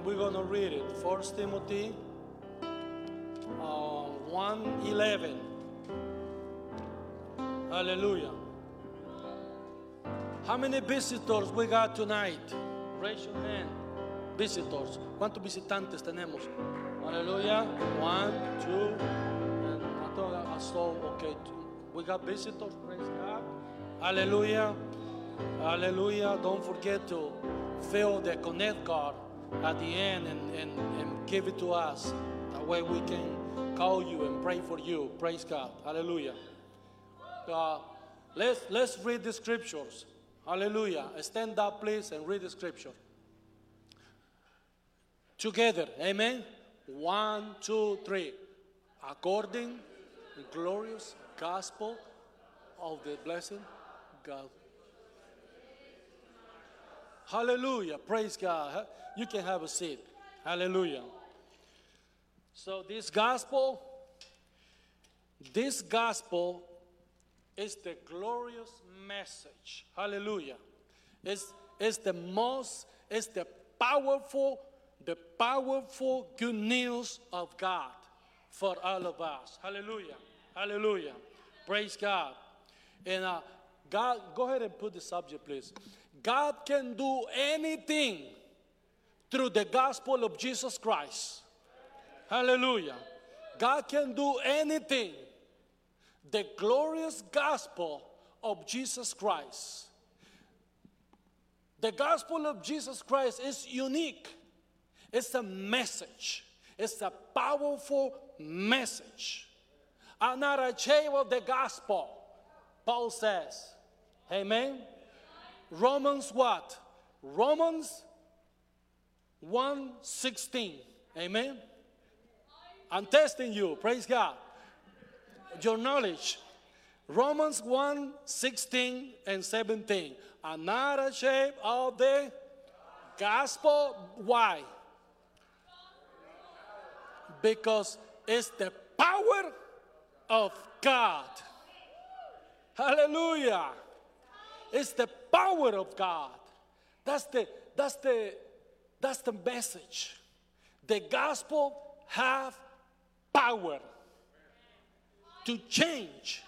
and we're going to read it. First Timothy uh, 1 11. Hallelujah. How many visitors we got tonight? Raise your hand. Visitors. ¿Cuántos visitantes tenemos? Hallelujah. One, two, and I thought I saw, okay, we got visitors. Praise God. Hallelujah. Hallelujah. Don't forget to fill the connect card at the end and, and, and give it to us. That way we can call you and pray for you. Praise God. Hallelujah. Uh, let's, let's read the scriptures. Hallelujah. Stand up, please, and read the scripture. Together. Amen. One, two, three. According the glorious gospel of the blessed God. Hallelujah. Praise God. You can have a seat. Hallelujah. So, this gospel, this gospel is the glorious message. Hallelujah. It's, it's the most, it's the powerful, the powerful good news of God for all of us. Hallelujah. Hallelujah. Praise God. And uh, God, go ahead and put the subject, please. God can do anything through the gospel of Jesus Christ. Hallelujah. God can do anything. The glorious gospel of Jesus Christ. The gospel of Jesus Christ is unique. It's a message. It's a powerful message. I'm not of the gospel, Paul says. Amen. Romans what? Romans 1:16. Amen. I'm testing you. Praise God. Your knowledge. Romans 1 16 and 17. I'm not ashamed of the gospel. Why? Because it's the power of God. Hallelujah. It's the power of God. That's the that's the that's the message. The gospel have power to change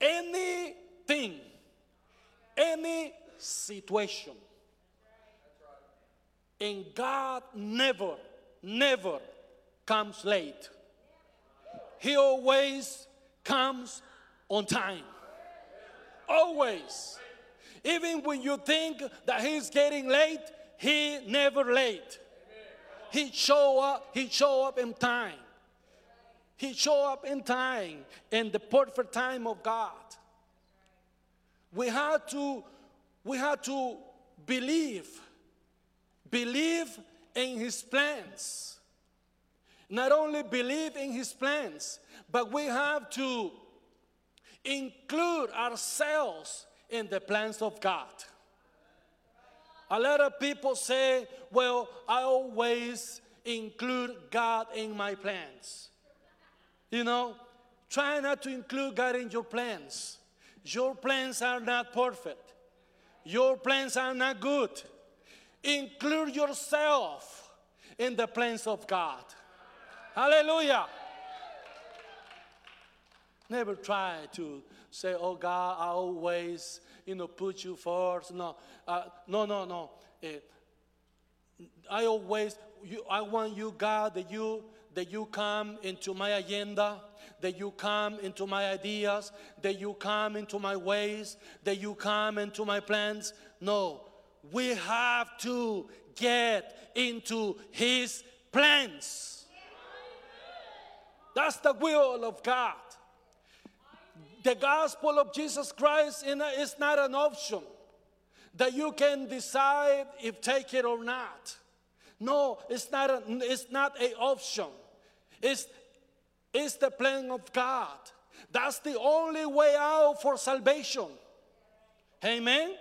anything, any situation. And God never, never comes late. He always comes on time. Always. Even when you think that he's getting late, he never late. He show up, he show up in time. He show up in time, in the perfect time of God. We have to, we have to believe, believe in His plans. Not only believe in His plans, but we have to include ourselves in the plans of God. A lot of people say, Well, I always include God in my plans. You know, try not to include God in your plans. Your plans are not perfect, your plans are not good. Include yourself in the plans of God. Hallelujah. Never try to say, oh God, I always, you know, put you first. No, uh, no, no, no. Uh, I always, you, I want you, God, that you that you come into my agenda, that you come into my ideas, that you come into my ways, that you come into my plans. No, we have to get into His plans. That's the will of God. The gospel of Jesus Christ is not an option that you can decide if take it or not. No, it's not, a, it's not a option. It's, it's the plan of God. That's the only way out for salvation. Amen?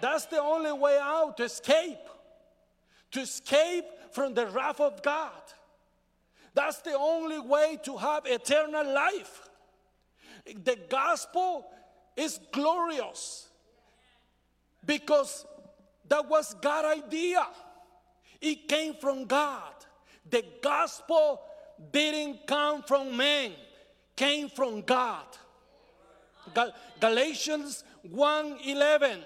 That's the only way out to escape. To escape from the wrath of God. That's the only way to have eternal life. The gospel is glorious because that was God's idea. it came from God. The gospel didn't come from men, came from God. Gal- Galatians 1:11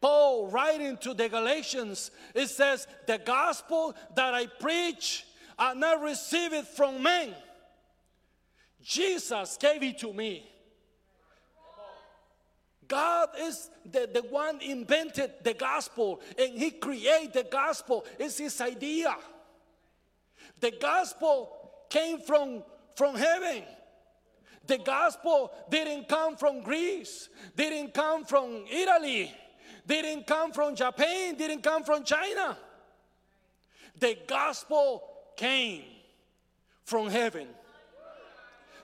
Paul writing to the Galatians it says the gospel that I preach I not received it from men Jesus gave it to me God is the, the one invented the gospel and he created the gospel. It's his idea. The gospel came from, from heaven. The gospel didn't come from Greece, didn't come from Italy, didn't come from Japan, didn't come from China. The gospel came from heaven.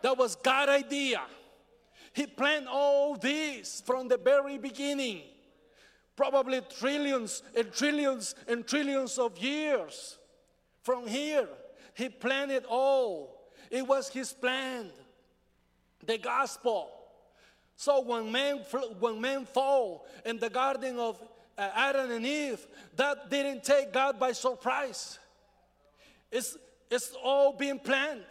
That was God's idea. He planned all this from the very beginning. Probably trillions and trillions and trillions of years. From here, He planned it all. It was His plan, the gospel. So when men, when men fall in the garden of uh, Adam and Eve, that didn't take God by surprise. It's, it's all being planned.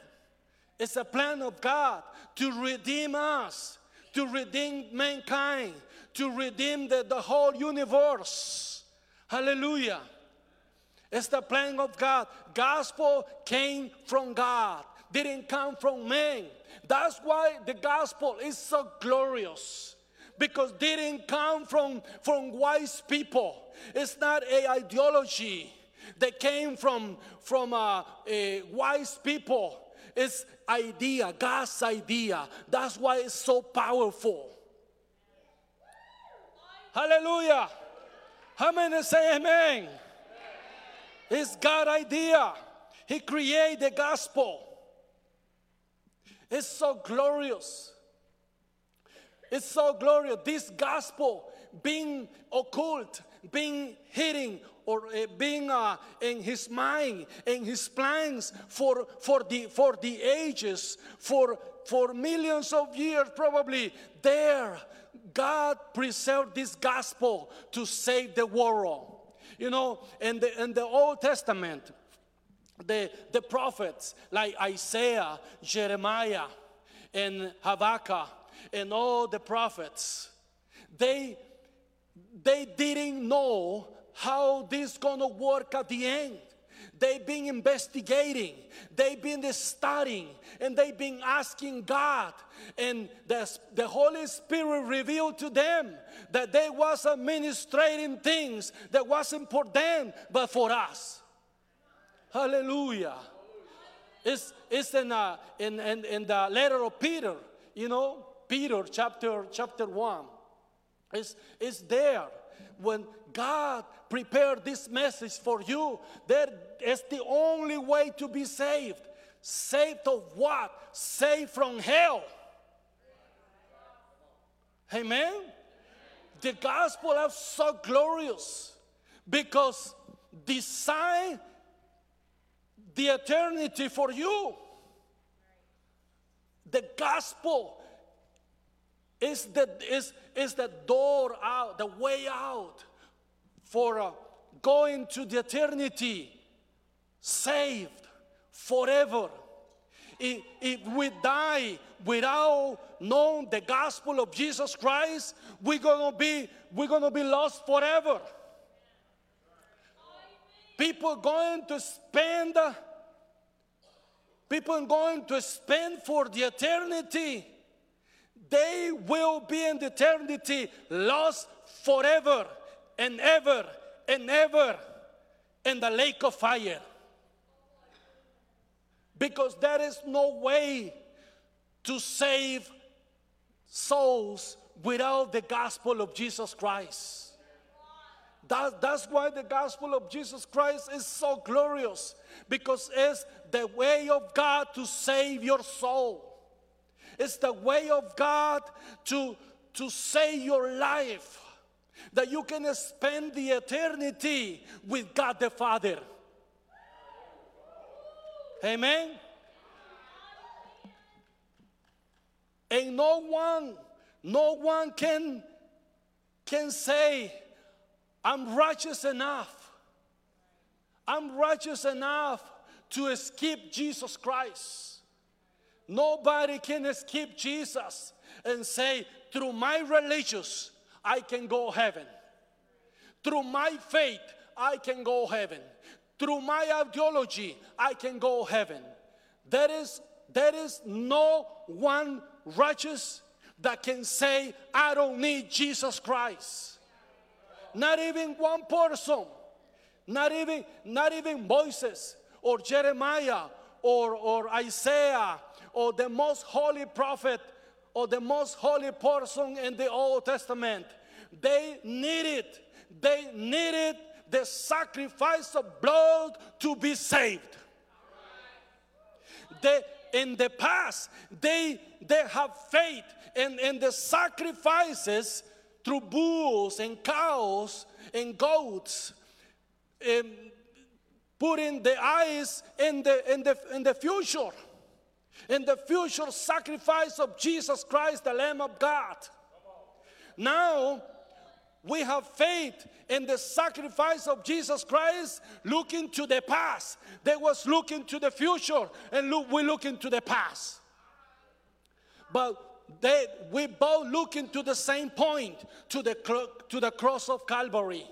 It's a plan of God to redeem us, to redeem mankind, to redeem the, the whole universe. Hallelujah. It's the plan of God. Gospel came from God, didn't come from man. That's why the gospel is so glorious. Because didn't come from, from wise people. It's not a ideology that came from, from uh, wise people. It's idea, God's idea. That's why it's so powerful. Hallelujah. How many say amen? It's God's idea. He created the gospel. It's so glorious. It's so glorious. This gospel being occult, being hidden, or uh, being uh, in his mind, in his plans for, for, the, for the ages, for, for millions of years, probably there. God preserved this gospel to save the world. You know, in the, in the Old Testament, the, the prophets like Isaiah, Jeremiah, and Habakkuk, and all the prophets, they, they didn't know how this gonna work at the end. They've been investigating, they've been studying, and they've been asking God. And the, the Holy Spirit revealed to them that they was administrating things that wasn't for them, but for us. Hallelujah. It's, it's in, uh, in, in, in the letter of Peter, you know, Peter chapter, chapter 1. It's, it's there when God prepared this message for you, that is the only way to be saved. Saved of what? Saved from hell. Amen. The gospel is so glorious because design the eternity for you. The gospel is the, is, is the door out, the way out for uh, going to the eternity, saved forever. If, if we die without knowing the gospel of Jesus Christ, we're gonna be we're gonna be lost forever. People going to spend people going to spend for the eternity they will be in eternity lost forever and ever and ever in the lake of fire. Because there is no way to save souls without the gospel of Jesus Christ. That, that's why the gospel of Jesus Christ is so glorious because it's the way of God to save your soul. It's the way of God to, to save your life. That you can spend the eternity with God the Father. Amen. And no one, no one can, can say, I'm righteous enough. I'm righteous enough to escape Jesus Christ. Nobody can escape Jesus and say, through my religious, I can go heaven. Through my faith, I can go heaven. Through my ideology, I can go heaven. There is, there is no one righteous that can say, I don't need Jesus Christ. Not even one person. Not even, not even Moses or Jeremiah or, or Isaiah or the most holy prophet or the most holy person in the Old Testament. They needed, they needed the sacrifice of blood to be saved. They, in the past, they, they have faith in, in the sacrifices through bulls and cows and goats, um, putting the eyes in the, in, the, in the future, in the future sacrifice of Jesus Christ, the Lamb of God. Now, we have faith in the sacrifice of Jesus Christ, looking to the past. They was looking to the future, and look, we look into the past. But they, we both looking to the same point, to the, to the cross of Calvary.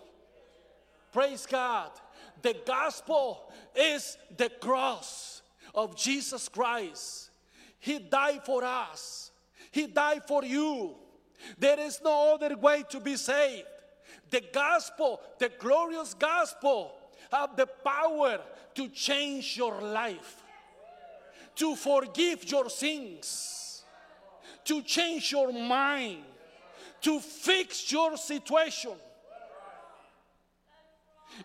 Praise God. The gospel is the cross of Jesus Christ. He died for us. He died for you. There is no other way to be saved. The gospel, the glorious gospel, have the power to change your life, to forgive your sins, to change your mind, to fix your situation.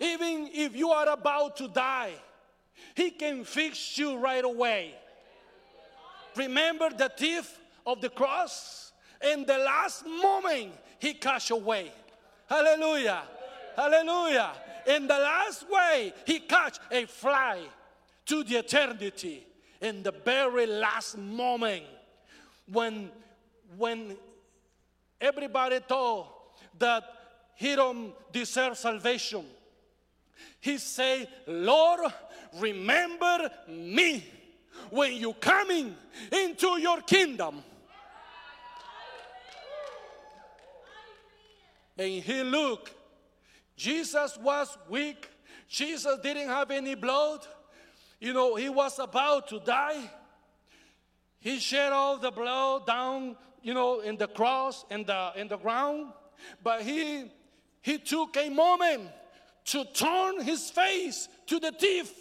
Even if you are about to die, He can fix you right away. Remember the thief of the cross? in the last moment, he cast away. Hallelujah. Hallelujah. In the last way, he catch a fly to the eternity. In the very last moment, when when everybody thought that he don't deserve salvation, he say, Lord, remember me when you coming into your kingdom. and he looked. Jesus was weak. Jesus didn't have any blood. You know, he was about to die. He shed all the blood down, you know, in the cross, in the in the ground. But he he took a moment to turn his face to the thief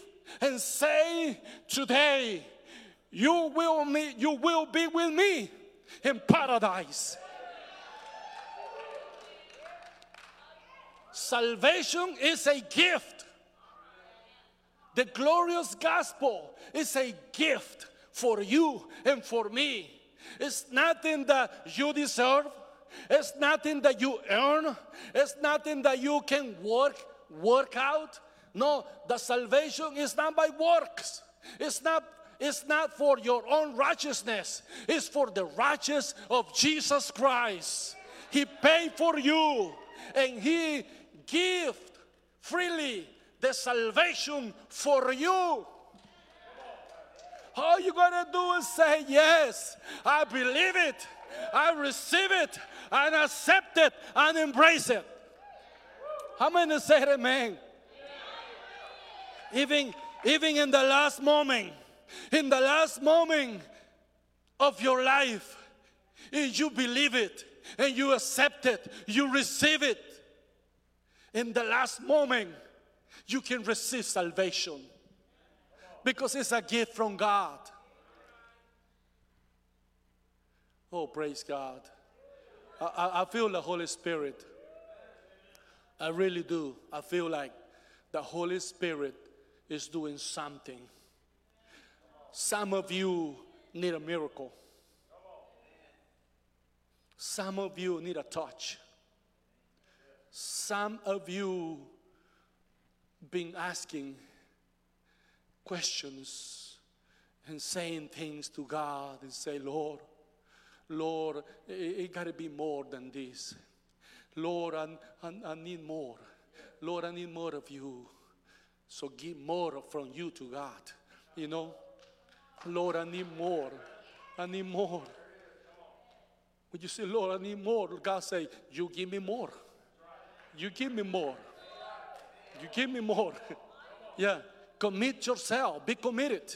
and say, Today you will meet, you will be with me in paradise. Salvation is a gift. The glorious gospel is a gift for you and for me. It's nothing that you deserve. It's nothing that you earn. It's nothing that you can work work out. No, the salvation is not by works. It's not it's not for your own righteousness. It's for the righteousness of Jesus Christ. He paid for you and he give freely the salvation for you. All you gotta do is say, Yes, I believe it, I receive it, and accept it, and embrace it. How many say amen? Even, even in the last moment, in the last moment of your life, and you believe it and you accept it, you receive it, in the last moment, you can receive salvation because it's a gift from God. Oh, praise God. I, I, feel the Holy Spirit. I really do. I feel like the Holy Spirit is doing something. Some of you need a miracle. Some of you need a touch. Some of you been asking questions and saying things to God and say, Lord, Lord, it, it got to be more than this. Lord, I, I, I need more. Lord, I need more of you. So give more from you to God. You know, Lord, I need more. I need more. When you say, Lord, I need more, God say, You give me more. You give me more. You give me more. yeah. Commit yourself. Be committed.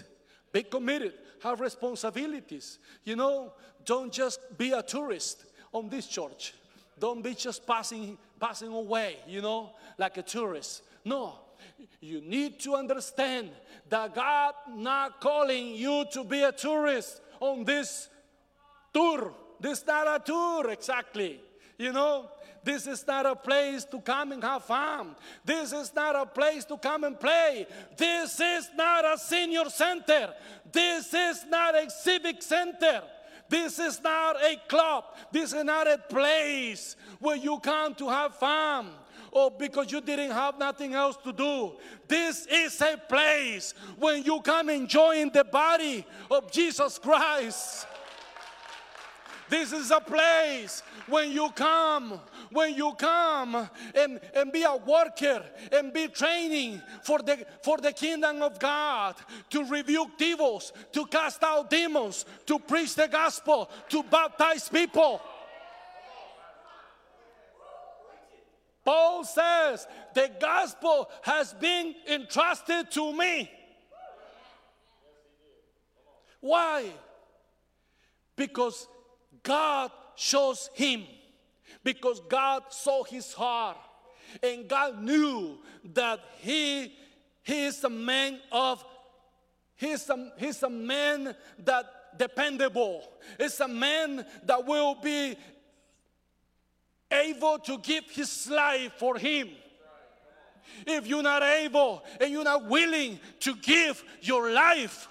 Be committed. Have responsibilities. You know, don't just be a tourist on this church. Don't be just passing passing away, you know, like a tourist. No. You need to understand that God not calling you to be a tourist on this tour. This is not a tour exactly. You know, this is not a place to come and have fun. This is not a place to come and play. This is not a senior center. This is not a civic center. This is not a club. This is not a place where you come to have fun or because you didn't have nothing else to do. This is a place when you come enjoying the body of Jesus Christ. This is a place when you come when you come and, and be a worker and be training for the, for the kingdom of God, to rebuke devils, to cast out demons, to preach the gospel, to baptize people. Paul says, The gospel has been entrusted to me. Why? Because God shows him because God saw his heart and God knew that he, he is a man of he's a, he's a man that dependable. It's a man that will be able to give his life for him. If you're not able and you're not willing to give your life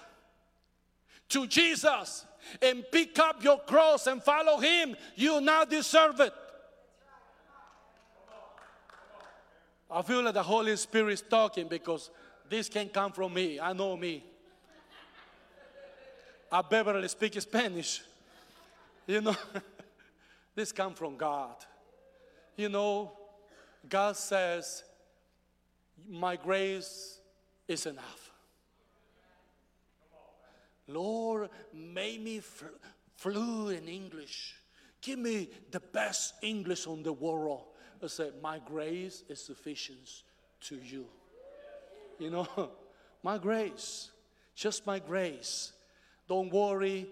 to Jesus and pick up your cross and follow him you not deserve it I feel like the Holy Spirit is talking because this can come from me. I know me. I barely speak Spanish. You know, this comes from God. You know, God says, My grace is enough. Lord, make me fl- fluent in English. Give me the best English on the world. I said, My grace is sufficient to you. You know, my grace, just my grace. Don't worry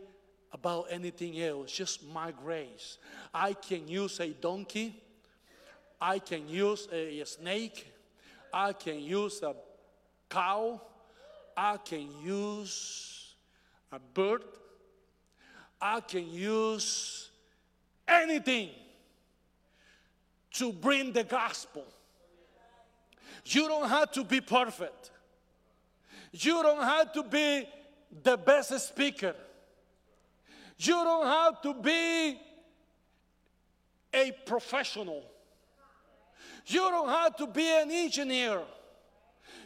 about anything else, just my grace. I can use a donkey, I can use a, a snake, I can use a cow, I can use a bird, I can use anything to bring the gospel. You don't have to be perfect. You don't have to be the best speaker. You don't have to be a professional. You don't have to be an engineer.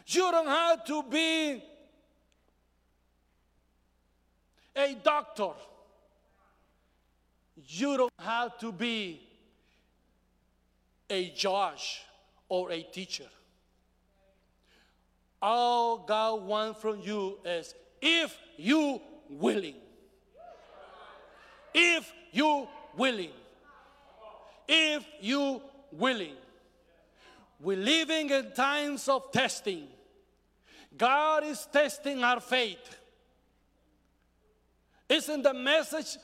You don't have to be a doctor. You don't have to be a judge or a teacher. All God wants from you is if you willing. If you willing. If you willing. We're living in times of testing. God is testing our faith. Isn't the message,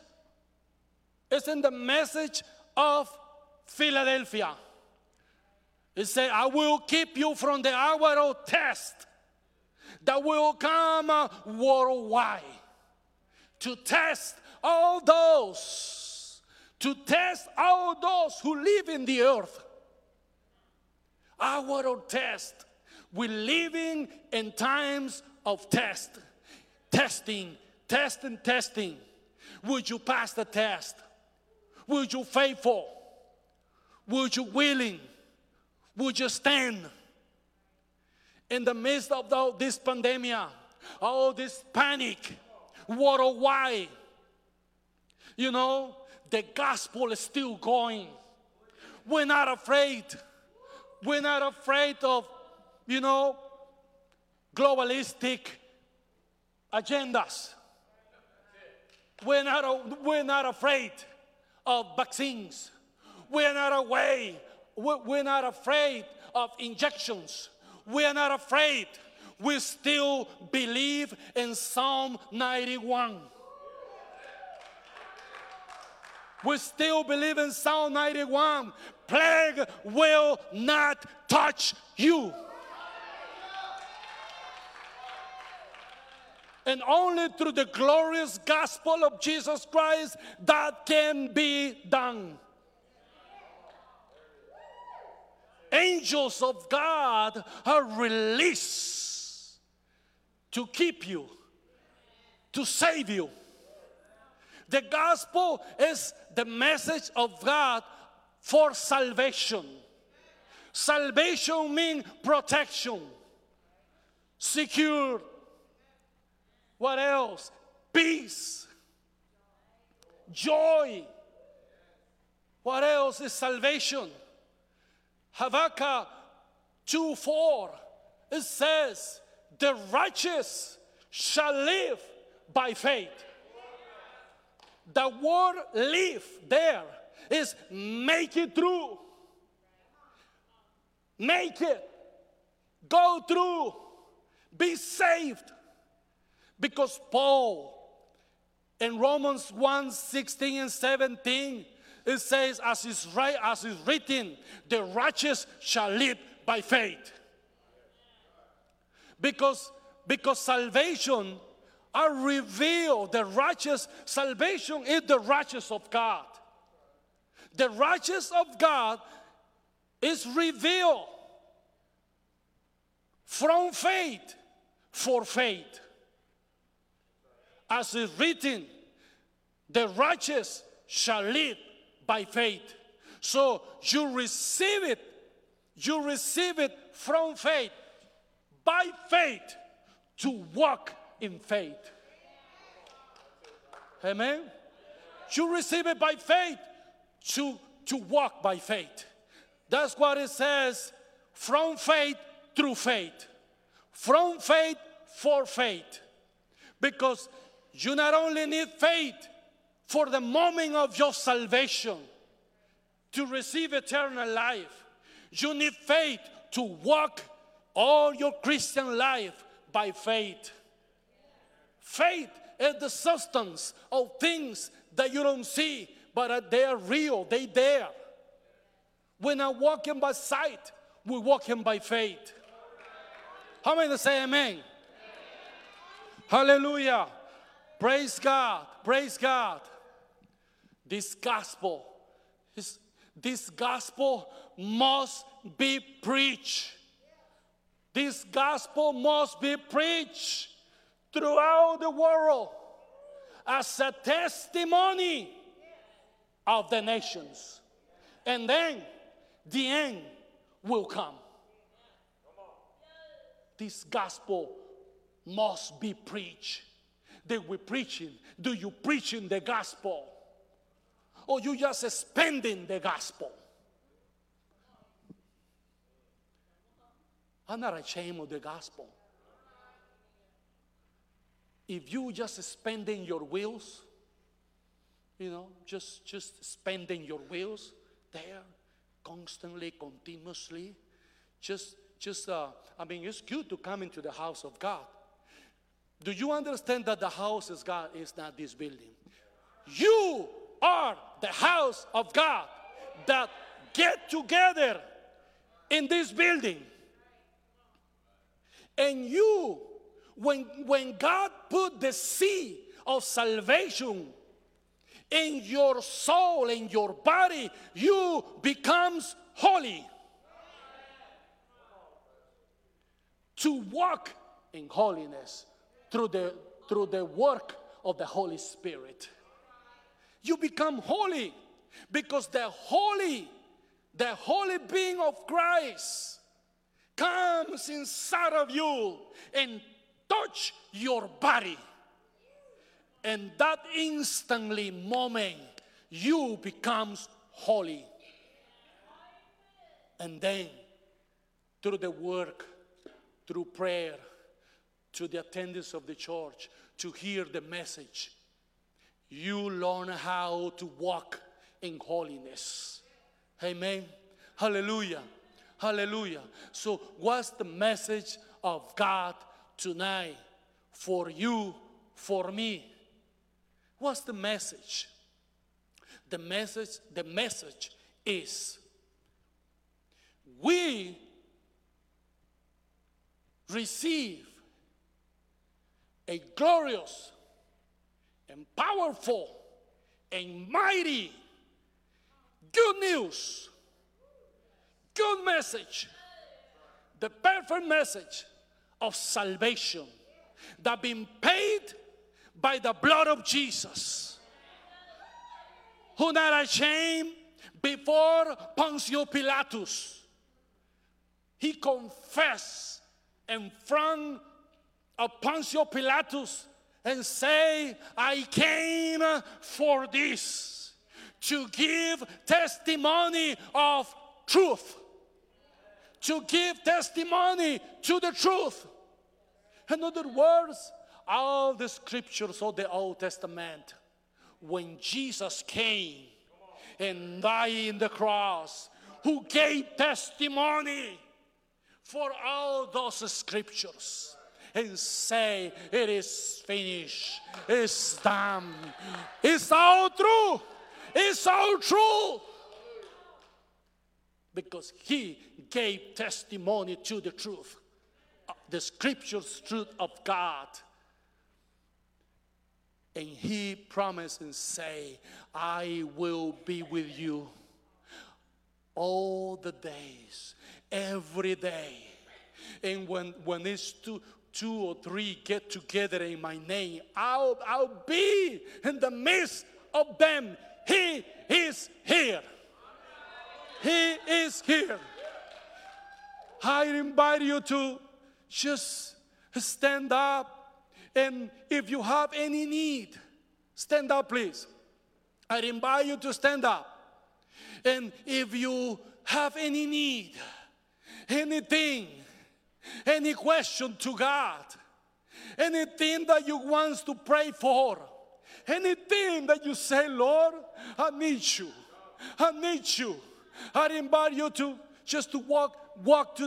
isn't the message of Philadelphia? It said, I will keep you from the hour of test that will come worldwide to test all those, to test all those who live in the earth. Hour of test. We're living in times of test, testing, testing, testing. Would you pass the test? Would you faithful? Would you willing? Would you stand in the midst of all this pandemic, all this panic worldwide? You know, the gospel is still going. We're not afraid. We're not afraid of, you know, globalistic agendas. We're not, we're not afraid of vaccines. We're not away. We're not afraid of injections. We're not afraid. We still believe in Psalm 91. We still believe in Psalm 91. Plague will not touch you. And only through the glorious gospel of Jesus Christ that can be done. Angels of God are released to keep you, to save you. The gospel is the message of God for salvation. Salvation means protection, secure, what else? Peace, joy. What else is salvation? Habakkuk 2 4, it says, The righteous shall live by faith. The word live there is make it through. Make it. Go through. Be saved. Because Paul in Romans 1 16 and 17, it says, as is right, as written, the righteous shall live by faith. Because, because salvation are revealed, the righteous salvation is the righteous of God. The righteous of God is revealed from faith for faith as is written, the righteous shall live by faith. So you receive it, you receive it from faith, by faith, to walk in faith. Amen. You receive it by faith to, to walk by faith. That's what it says from faith through faith, from faith for faith. Because you not only need faith for the moment of your salvation to receive eternal life, you need faith to walk all your Christian life by faith. Faith is the substance of things that you don't see, but they are real, they there. We're not walking by sight, we're walking by faith. How many say amen? amen. Hallelujah. Praise God. Praise God. This gospel, this, this gospel must be preached. This gospel must be preached throughout the world as a testimony of the nations. And then the end will come. This gospel must be preached they were preaching. Do you preaching the gospel? Or you just spending the gospel? I'm not ashamed of the gospel. If you just spending your wills, you know, just just spending your wills there constantly, continuously, just just uh, I mean, it's good to come into the house of God. Do you understand that the house is God is not this building? You are the house of God that get together in this building. And you, when, when God put the seed of salvation in your soul, in your body, you becomes holy. To walk in holiness through the, through the work of the Holy Spirit. You become holy because the holy, the holy being of Christ comes inside of you and touch your body. And that instantly moment you becomes holy. And then through the work, through prayer, to the attendance of the church to hear the message. You learn how to walk in holiness. Amen. Hallelujah. Hallelujah. So, what's the message of God tonight for you, for me? What's the message? The message, the message is we receive a glorious and powerful and mighty good news, good message, the perfect message of salvation that been paid by the blood of Jesus, who not ashamed before Pontius Pilatus. He confessed in front of Pontius Pilatus and say, I came for this to give testimony of truth. To give testimony to the truth. In other words, all the scriptures of the Old Testament, when Jesus came and died in the cross, who gave testimony for all those scriptures and say, It is finished, it's done, it's all true, it's all true. Because he gave testimony to the truth, the scriptures, truth of God. And he promised and say, I will be with you all the days, every day. And when, when it's two, two or three get together in my name, I'll, I'll be in the midst of them. He is here. He is here. I invite you to just stand up. And if you have any need, stand up, please. I invite you to stand up. And if you have any need, anything, any question to God, anything that you want to pray for, anything that you say, Lord, I need you. I need you. I invite you to just to walk walk to the